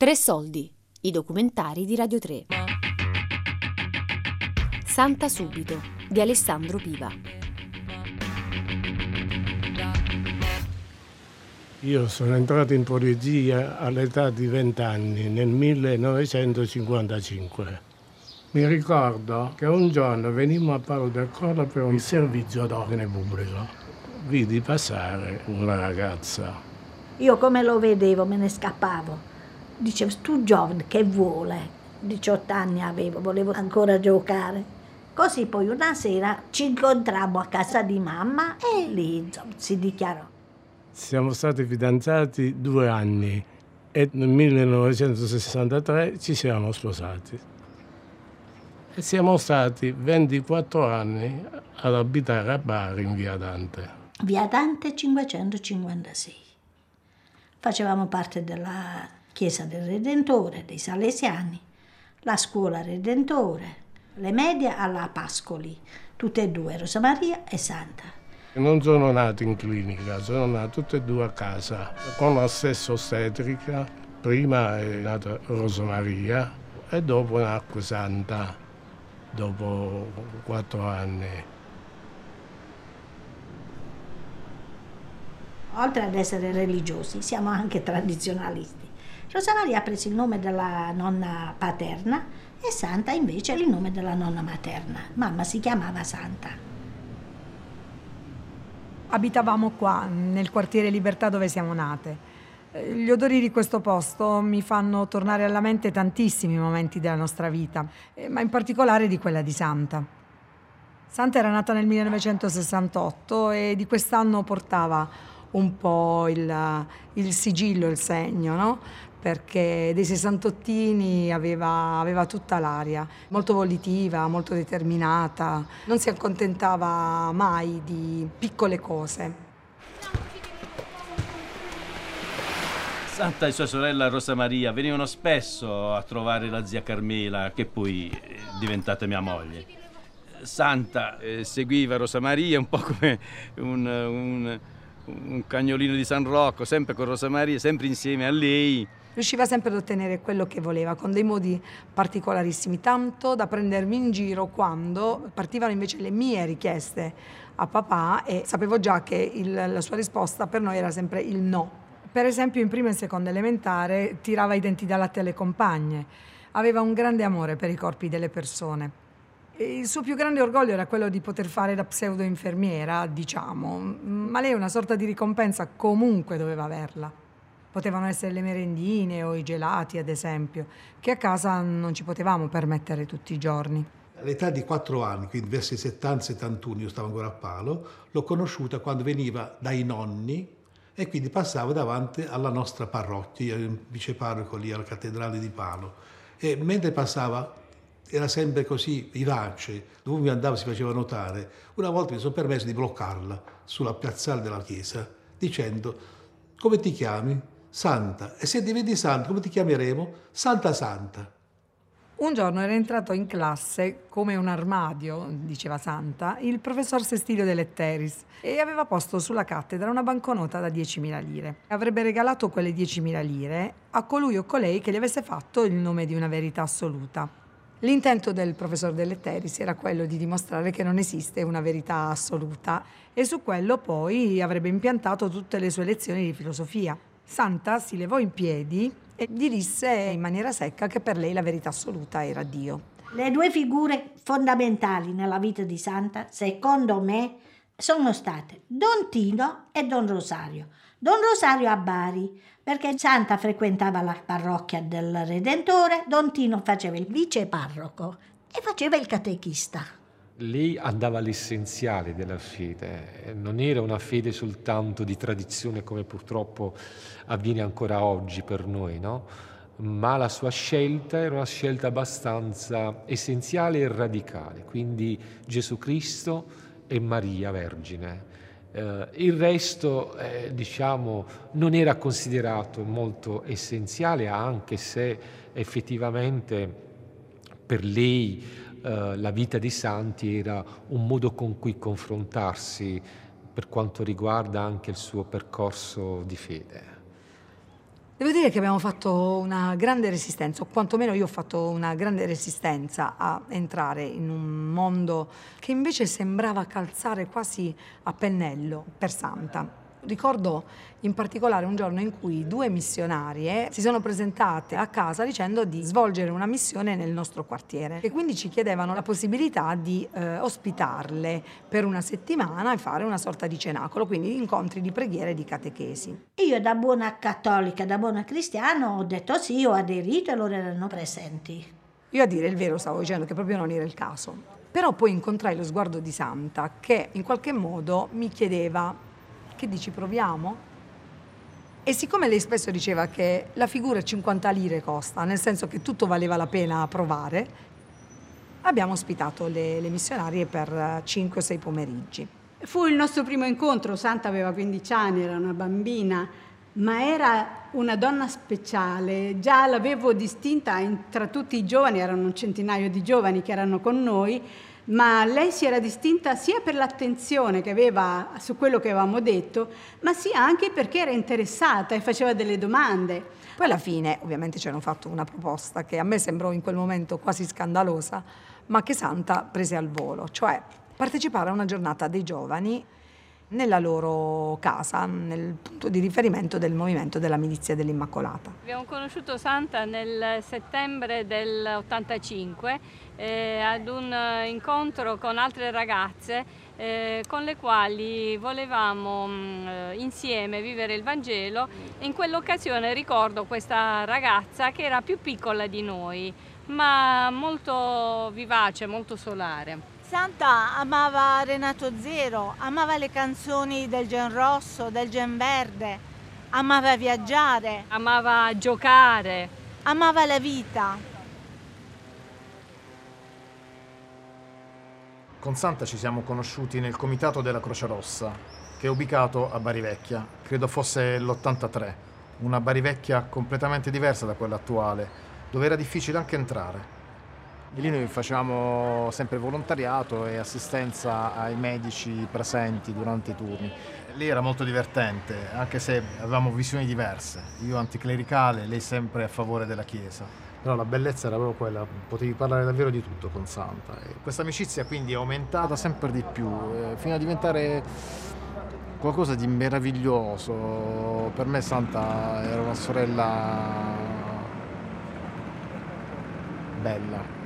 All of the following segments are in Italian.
Tre soldi, i documentari di Radio 3. Santa Subito di Alessandro Piva. Io sono entrato in polizia all'età di 20 anni, nel 1955. Mi ricordo che un giorno venimmo a Palo del Colla per un servizio d'ordine pubblico. Vidi passare una ragazza. Io come lo vedevo me ne scappavo dicevo, tu giovane che vuole? 18 anni avevo, volevo ancora giocare. Così poi una sera ci incontrammo a casa di mamma e lì insomma, si dichiarò. Siamo stati fidanzati due anni e nel 1963 ci siamo sposati. E siamo stati 24 anni ad abitare a Bari in via Dante. Via Dante 556. Facevamo parte della Chiesa del Redentore, dei Salesiani, la Scuola Redentore, le medie alla Pascoli, tutte e due, Rosa Maria e Santa. Non sono nato in clinica, sono nato tutte e due a casa, con la stessa ostetrica. Prima è nata Rosa Maria e dopo nacque Santa, dopo quattro anni. Oltre ad essere religiosi, siamo anche tradizionalisti. Rosa Maria ha preso il nome della nonna paterna e Santa invece il nome della nonna materna. Mamma si chiamava Santa. Abitavamo qua, nel quartiere Libertà dove siamo nate. Eh, gli odori di questo posto mi fanno tornare alla mente tantissimi momenti della nostra vita, eh, ma in particolare di quella di Santa. Santa era nata nel 1968 e di quest'anno portava un po' il, il sigillo, il segno, no? Perché dei sessantottini aveva, aveva tutta l'aria, molto volitiva, molto determinata, non si accontentava mai di piccole cose. Santa e sua sorella Rosa Maria venivano spesso a trovare la zia Carmela, che poi è diventata mia moglie. Santa eh, seguiva Rosa Maria un po' come un, un, un cagnolino di San Rocco, sempre con Rosa Maria, sempre insieme a lei riusciva sempre ad ottenere quello che voleva, con dei modi particolarissimi, tanto da prendermi in giro quando partivano invece le mie richieste a papà e sapevo già che il, la sua risposta per noi era sempre il no. Per esempio in prima e seconda elementare tirava i denti da latte alle compagne, aveva un grande amore per i corpi delle persone. Il suo più grande orgoglio era quello di poter fare da pseudo infermiera, diciamo, ma lei una sorta di ricompensa comunque doveva averla. Potevano essere le merendine o i gelati, ad esempio, che a casa non ci potevamo permettere tutti i giorni. All'età di 4 anni, quindi verso i 70-71, io stavo ancora a Palo, l'ho conosciuta quando veniva dai nonni e quindi passavo davanti alla nostra parrocchia, io viceparroco lì alla cattedrale di Palo. E mentre passava era sempre così vivace, mi andava si faceva notare. Una volta mi sono permesso di bloccarla sulla piazzale della chiesa dicendo come ti chiami? Santa. E se diventi santa, come ti chiameremo? Santa Santa. Un giorno era entrato in classe come un armadio, diceva Santa, il professor Sestilio Deletteris e aveva posto sulla cattedra una banconota da 10.000 lire. Avrebbe regalato quelle 10.000 lire a colui o colei che gli avesse fatto il nome di una verità assoluta. L'intento del professor Deletteris era quello di dimostrare che non esiste una verità assoluta e su quello poi avrebbe impiantato tutte le sue lezioni di filosofia. Santa si levò in piedi e gli disse in maniera secca che per lei la verità assoluta era Dio. Le due figure fondamentali nella vita di Santa, secondo me, sono state Don Tino e Don Rosario. Don Rosario a Bari, perché Santa frequentava la parrocchia del Redentore, Don Tino faceva il vice parroco e faceva il catechista lei andava all'essenziale della fede, non era una fede soltanto di tradizione come purtroppo avviene ancora oggi per noi, no? ma la sua scelta era una scelta abbastanza essenziale e radicale, quindi Gesù Cristo e Maria Vergine. Eh, il resto, eh, diciamo, non era considerato molto essenziale, anche se effettivamente per lei eh, la vita dei santi era un modo con cui confrontarsi per quanto riguarda anche il suo percorso di fede. Devo dire che abbiamo fatto una grande resistenza, o quantomeno io ho fatto una grande resistenza a entrare in un mondo che invece sembrava calzare quasi a pennello per Santa. Ricordo in particolare un giorno in cui due missionarie si sono presentate a casa dicendo di svolgere una missione nel nostro quartiere e quindi ci chiedevano la possibilità di eh, ospitarle per una settimana e fare una sorta di cenacolo, quindi incontri di preghiera e di catechesi. Io da buona cattolica, da buona cristiana ho detto sì, ho aderito e loro erano presenti. Io a dire il vero stavo dicendo che proprio non era il caso. Però poi incontrai lo sguardo di Santa che in qualche modo mi chiedeva che dici proviamo? E siccome lei spesso diceva che la figura 50 lire costa, nel senso che tutto valeva la pena provare, abbiamo ospitato le, le missionarie per 5 6 pomeriggi. Fu il nostro primo incontro, Santa aveva 15 anni, era una bambina, ma era una donna speciale, già l'avevo distinta tra tutti i giovani, erano un centinaio di giovani che erano con noi, ma lei si era distinta sia per l'attenzione che aveva su quello che avevamo detto, ma sia anche perché era interessata e faceva delle domande. Poi alla fine ovviamente ci hanno fatto una proposta che a me sembrò in quel momento quasi scandalosa, ma che Santa prese al volo, cioè partecipare a una giornata dei giovani nella loro casa, nel punto di riferimento del movimento della milizia dell'Immacolata. Abbiamo conosciuto Santa nel settembre del 85 eh, ad un incontro con altre ragazze eh, con le quali volevamo mh, mm, insieme vivere il Vangelo in quell'occasione ricordo questa ragazza che era più piccola di noi ma molto vivace, molto solare. Santa amava Renato Zero, amava le canzoni del Gen Rosso, del Gen Verde, amava viaggiare, amava giocare, amava la vita. Con Santa ci siamo conosciuti nel comitato della Croce Rossa, che è ubicato a Bari Vecchia, credo fosse l'83, una Bari Vecchia completamente diversa da quella attuale, dove era difficile anche entrare. E lì noi facevamo sempre volontariato e assistenza ai medici presenti durante i turni. Lì era molto divertente, anche se avevamo visioni diverse. Io anticlericale, lei sempre a favore della Chiesa. Però la bellezza era proprio quella, potevi parlare davvero di tutto con Santa. E questa amicizia quindi è aumentata sempre di più, eh, fino a diventare qualcosa di meraviglioso. Per me Santa era una sorella bella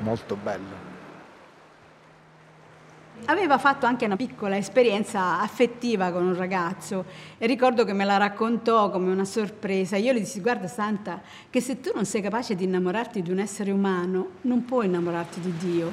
molto bello. Aveva fatto anche una piccola esperienza affettiva con un ragazzo e ricordo che me la raccontò come una sorpresa. Io le dissi, guarda Santa, che se tu non sei capace di innamorarti di un essere umano, non puoi innamorarti di Dio.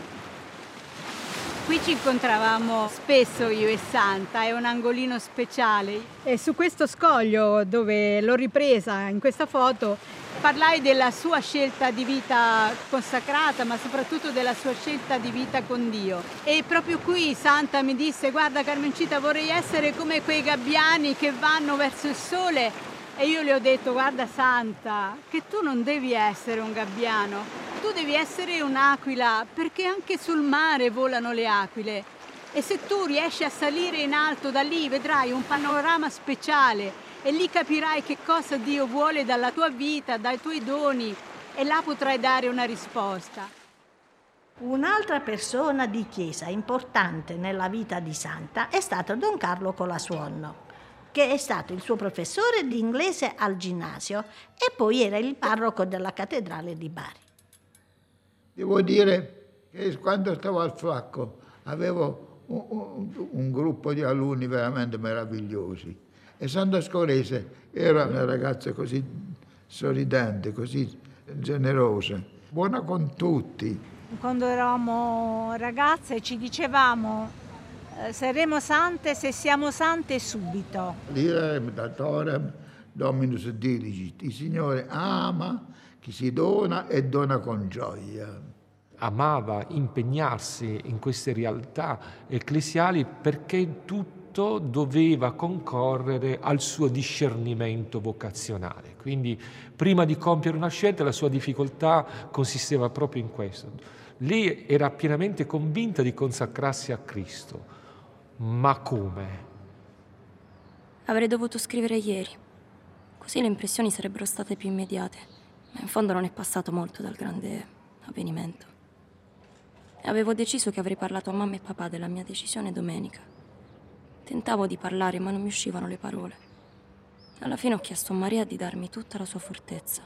Qui ci incontravamo spesso io e Santa, è un angolino speciale. E su questo scoglio dove l'ho ripresa in questa foto parlai della sua scelta di vita consacrata, ma soprattutto della sua scelta di vita con Dio. E proprio qui Santa mi disse, guarda Carmencita, vorrei essere come quei gabbiani che vanno verso il sole. E io le ho detto, guarda Santa, che tu non devi essere un gabbiano, tu devi essere un'aquila, perché anche sul mare volano le aquile. E se tu riesci a salire in alto da lì, vedrai un panorama speciale e lì capirai che cosa Dio vuole dalla tua vita, dai tuoi doni e là potrai dare una risposta. Un'altra persona di chiesa importante nella vita di Santa è stato Don Carlo Colasuonno, che è stato il suo professore di inglese al ginnasio e poi era il parroco della cattedrale di Bari. Devo dire che quando stavo al flacco avevo un, un, un gruppo di alunni veramente meravigliosi e Santa Scorese era una ragazza così sorridente, così generosa, buona con tutti. Quando eravamo ragazze ci dicevamo eh, saremo sante se siamo sante subito. L'irem datorem dominus diligit, il Signore ama chi si dona e dona con gioia amava impegnarsi in queste realtà ecclesiali perché tutto tutto doveva concorrere al suo discernimento vocazionale. Quindi prima di compiere una scelta la sua difficoltà consisteva proprio in questo. Lei era pienamente convinta di consacrarsi a Cristo, ma come? Avrei dovuto scrivere ieri, Così le impressioni sarebbero state più immediate, ma in fondo non è passato molto dal grande avvenimento. Avevo deciso che avrei parlato a mamma e papà della mia decisione domenica. Tentavo di parlare, ma non mi uscivano le parole. Alla fine ho chiesto a Maria di darmi tutta la sua fortezza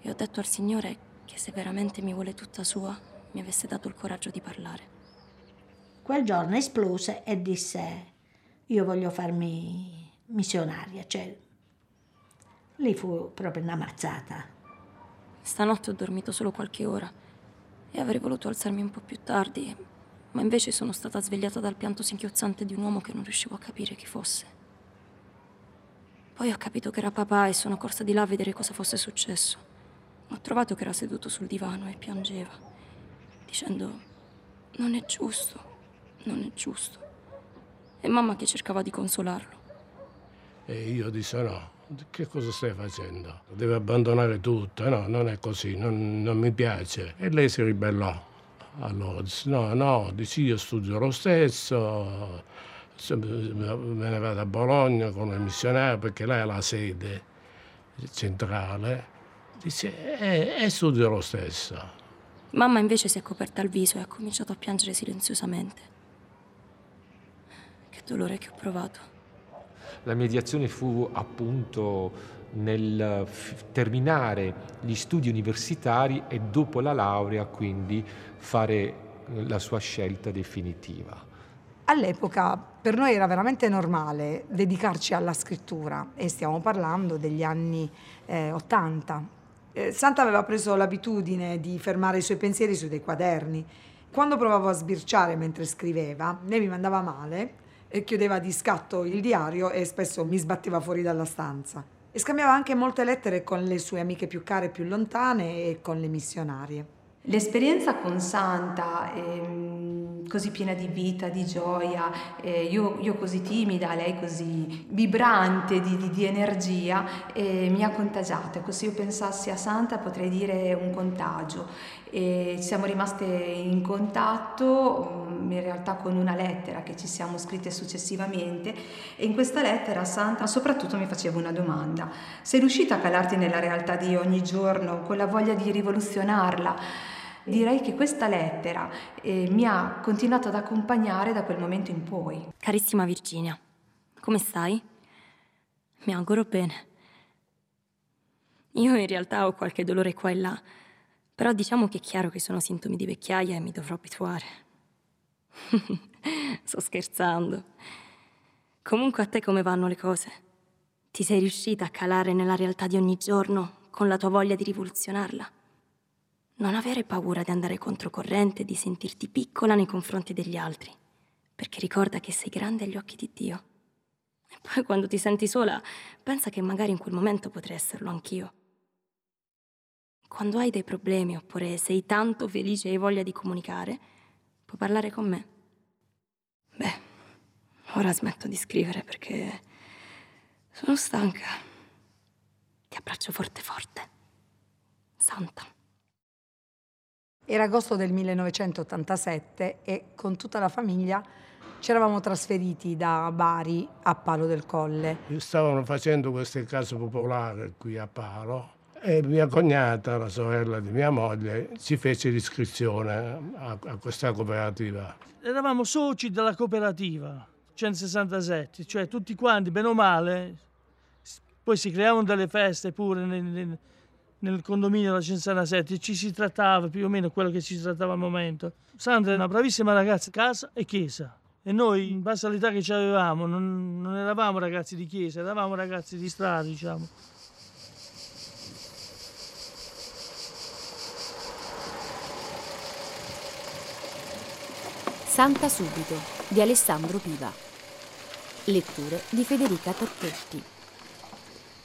e ho detto al Signore che se veramente mi vuole tutta sua, mi avesse dato il coraggio di parlare. Quel giorno esplose e disse: Io voglio farmi missionaria. Cioè, lì fu proprio una mazzata. Stanotte ho dormito solo qualche ora e avrei voluto alzarmi un po' più tardi, ma invece sono stata svegliata dal pianto singhiozzante di un uomo che non riuscivo a capire chi fosse. Poi ho capito che era papà e sono corsa di là a vedere cosa fosse successo. Ho trovato che era seduto sul divano e piangeva, dicendo non è giusto, non è giusto. E mamma che cercava di consolarlo. E io dissi no, che cosa stai facendo? Devi abbandonare tutto, no, non è così, non, non mi piace. E lei si ribellò. Allora disse no, no, io studio lo stesso, me ne vado a Bologna con il missionario perché lei è la sede centrale. Dice, e, e studio lo stesso. Mamma invece si è coperta il viso e ha cominciato a piangere silenziosamente. Che dolore che ho provato. La mediazione fu appunto nel terminare gli studi universitari e dopo la laurea quindi fare la sua scelta definitiva. All'epoca per noi era veramente normale dedicarci alla scrittura e stiamo parlando degli anni eh, 80. Eh, Santa aveva preso l'abitudine di fermare i suoi pensieri su dei quaderni. Quando provavo a sbirciare mentre scriveva, lei mi mandava male, e chiudeva di scatto il diario e spesso mi sbatteva fuori dalla stanza. E scambiava anche molte lettere con le sue amiche più care e più lontane e con le missionarie. L'esperienza con Santa, ehm, così piena di vita, di gioia, eh, io, io, così timida, lei così vibrante di, di, di energia, eh, mi ha contagiato. Ecco, se io pensassi a Santa potrei dire un contagio. E siamo rimaste in contatto mm, in realtà con una lettera che ci siamo scritte successivamente e in questa lettera Santa soprattutto mi faceva una domanda. Sei riuscita a calarti nella realtà di ogni giorno con la voglia di rivoluzionarla? Direi che questa lettera eh, mi ha continuato ad accompagnare da quel momento in poi. Carissima Virginia, come stai? Mi auguro bene. Io in realtà ho qualche dolore qua e là, però diciamo che è chiaro che sono sintomi di vecchiaia e mi dovrò abituare. Sto scherzando. Comunque a te come vanno le cose? Ti sei riuscita a calare nella realtà di ogni giorno con la tua voglia di rivoluzionarla? Non avere paura di andare controcorrente, di sentirti piccola nei confronti degli altri, perché ricorda che sei grande agli occhi di Dio. E poi quando ti senti sola, pensa che magari in quel momento potrei esserlo anch'io. Quando hai dei problemi oppure sei tanto felice e hai voglia di comunicare, puoi parlare con me. Beh, ora smetto di scrivere perché sono stanca. Ti abbraccio forte forte. Santa. Era agosto del 1987 e con tutta la famiglia ci eravamo trasferiti da Bari a Palo del Colle. Stavano facendo queste case popolari qui a Palo e mia cognata, la sorella di mia moglie, ci fece l'iscrizione a, a questa cooperativa. Eravamo soci della cooperativa 167, cioè tutti quanti, bene o male, poi si creavano delle feste pure nel, nel, nel condominio della 167 ci si trattava più o meno quello che ci trattava al momento. Sandra è una bravissima ragazza, casa e chiesa. E noi, in base all'età che avevamo, non, non eravamo ragazzi di chiesa, eravamo ragazzi di strada, diciamo. Santa Subito di Alessandro Piva. Letture di Federica Torchetti.